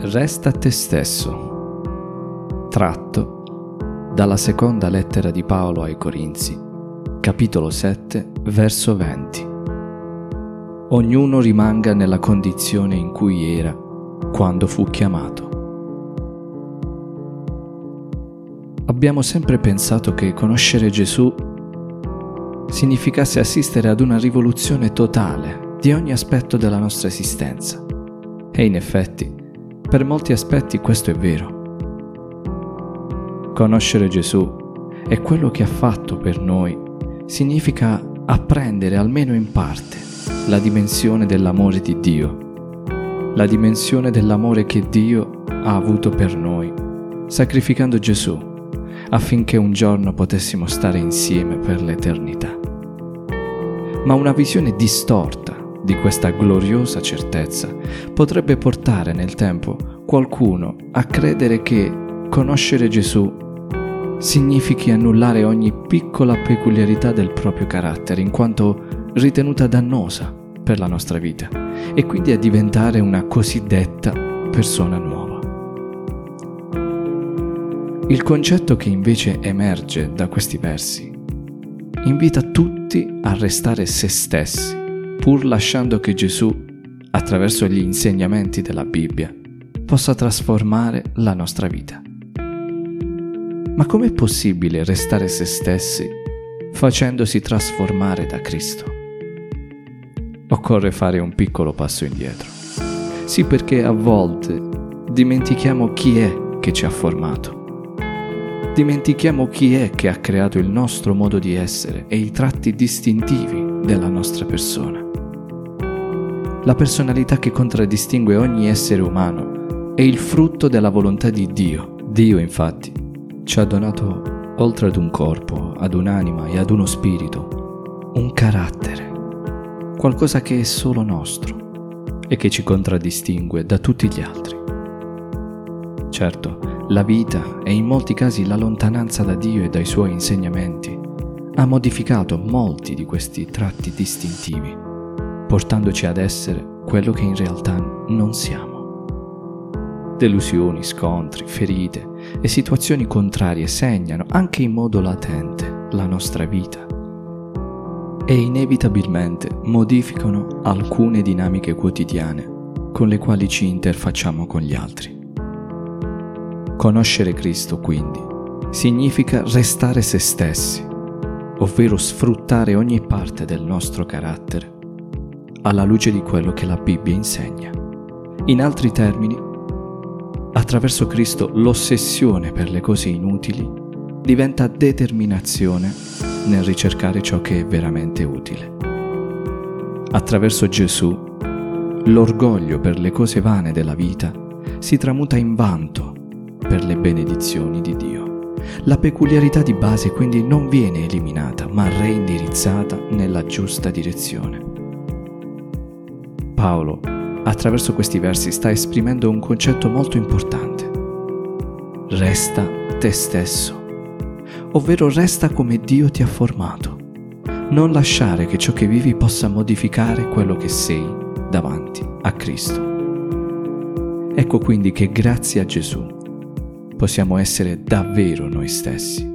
Resta te stesso. Tratto dalla seconda lettera di Paolo ai Corinzi, capitolo 7, verso 20. Ognuno rimanga nella condizione in cui era quando fu chiamato. Abbiamo sempre pensato che conoscere Gesù significasse assistere ad una rivoluzione totale di ogni aspetto della nostra esistenza. E in effetti, per molti aspetti questo è vero. Conoscere Gesù e quello che ha fatto per noi significa apprendere almeno in parte la dimensione dell'amore di Dio, la dimensione dell'amore che Dio ha avuto per noi, sacrificando Gesù affinché un giorno potessimo stare insieme per l'eternità. Ma una visione distorta di questa gloriosa certezza potrebbe portare nel tempo qualcuno a credere che conoscere Gesù significhi annullare ogni piccola peculiarità del proprio carattere in quanto ritenuta dannosa per la nostra vita e quindi a diventare una cosiddetta persona nuova. Il concetto che invece emerge da questi versi invita tutti a restare se stessi, pur lasciando che Gesù, attraverso gli insegnamenti della Bibbia, possa trasformare la nostra vita. Ma com'è possibile restare se stessi facendosi trasformare da Cristo? Occorre fare un piccolo passo indietro. Sì perché a volte dimentichiamo chi è che ci ha formato dimentichiamo chi è che ha creato il nostro modo di essere e i tratti distintivi della nostra persona. La personalità che contraddistingue ogni essere umano è il frutto della volontà di Dio. Dio, infatti, ci ha donato, oltre ad un corpo, ad un'anima e ad uno spirito, un carattere, qualcosa che è solo nostro e che ci contraddistingue da tutti gli altri. Certo, la vita e in molti casi la lontananza da Dio e dai suoi insegnamenti ha modificato molti di questi tratti distintivi, portandoci ad essere quello che in realtà non siamo. Delusioni, scontri, ferite e situazioni contrarie segnano anche in modo latente la nostra vita e inevitabilmente modificano alcune dinamiche quotidiane con le quali ci interfacciamo con gli altri. Conoscere Cristo, quindi, significa restare se stessi, ovvero sfruttare ogni parte del nostro carattere alla luce di quello che la Bibbia insegna. In altri termini, attraverso Cristo l'ossessione per le cose inutili diventa determinazione nel ricercare ciò che è veramente utile. Attraverso Gesù, l'orgoglio per le cose vane della vita si tramuta in vanto per le benedizioni di Dio. La peculiarità di base quindi non viene eliminata, ma reindirizzata nella giusta direzione. Paolo, attraverso questi versi, sta esprimendo un concetto molto importante. Resta te stesso, ovvero resta come Dio ti ha formato. Non lasciare che ciò che vivi possa modificare quello che sei davanti a Cristo. Ecco quindi che grazie a Gesù possiamo essere davvero noi stessi,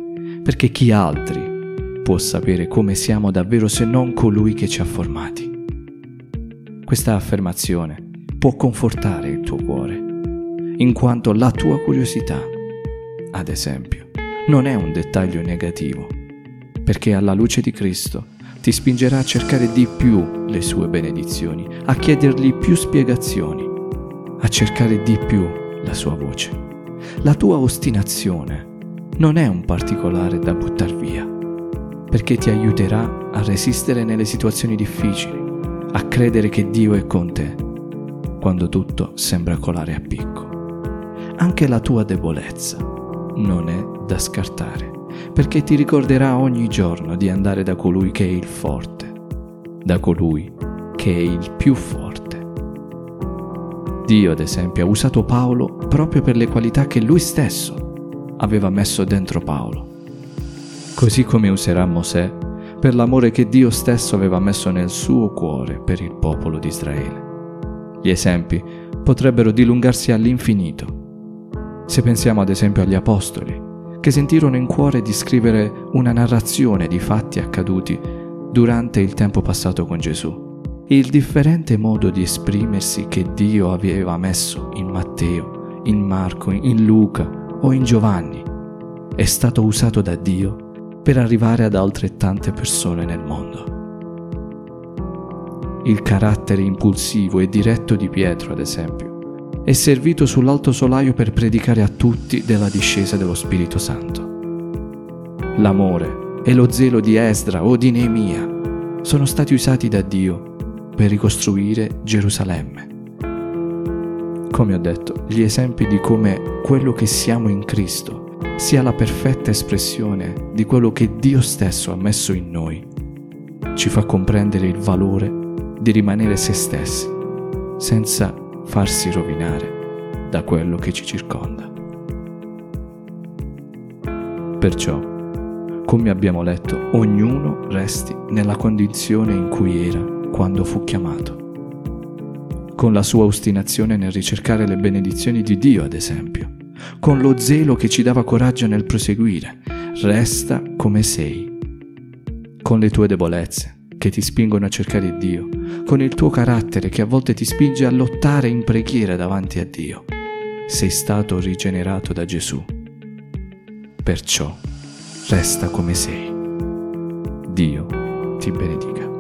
perché chi altri può sapere come siamo davvero se non colui che ci ha formati? Questa affermazione può confortare il tuo cuore, in quanto la tua curiosità, ad esempio, non è un dettaglio negativo, perché alla luce di Cristo ti spingerà a cercare di più le sue benedizioni, a chiedergli più spiegazioni, a cercare di più la sua voce. La tua ostinazione non è un particolare da buttare via, perché ti aiuterà a resistere nelle situazioni difficili, a credere che Dio è con te, quando tutto sembra colare a picco. Anche la tua debolezza non è da scartare, perché ti ricorderà ogni giorno di andare da colui che è il forte, da colui che è il più forte Dio, ad esempio, ha usato Paolo proprio per le qualità che lui stesso aveva messo dentro Paolo. Così come userà Mosè per l'amore che Dio stesso aveva messo nel suo cuore per il popolo di Israele. Gli esempi potrebbero dilungarsi all'infinito. Se pensiamo ad esempio agli Apostoli, che sentirono in cuore di scrivere una narrazione di fatti accaduti durante il tempo passato con Gesù. Il differente modo di esprimersi che Dio aveva messo in Matteo, in Marco, in Luca o in Giovanni è stato usato da Dio per arrivare ad altrettante persone nel mondo. Il carattere impulsivo e diretto di Pietro, ad esempio, è servito sull'alto solaio per predicare a tutti della discesa dello Spirito Santo. L'amore e lo zelo di Esdra o di Neemia sono stati usati da Dio per ricostruire Gerusalemme. Come ho detto, gli esempi di come quello che siamo in Cristo sia la perfetta espressione di quello che Dio stesso ha messo in noi ci fa comprendere il valore di rimanere se stessi, senza farsi rovinare da quello che ci circonda. Perciò, come abbiamo letto, ognuno resti nella condizione in cui era quando fu chiamato. Con la sua ostinazione nel ricercare le benedizioni di Dio, ad esempio, con lo zelo che ci dava coraggio nel proseguire, resta come sei. Con le tue debolezze, che ti spingono a cercare Dio, con il tuo carattere che a volte ti spinge a lottare in preghiera davanti a Dio. Sei stato rigenerato da Gesù. Perciò resta come sei. Dio ti benedica.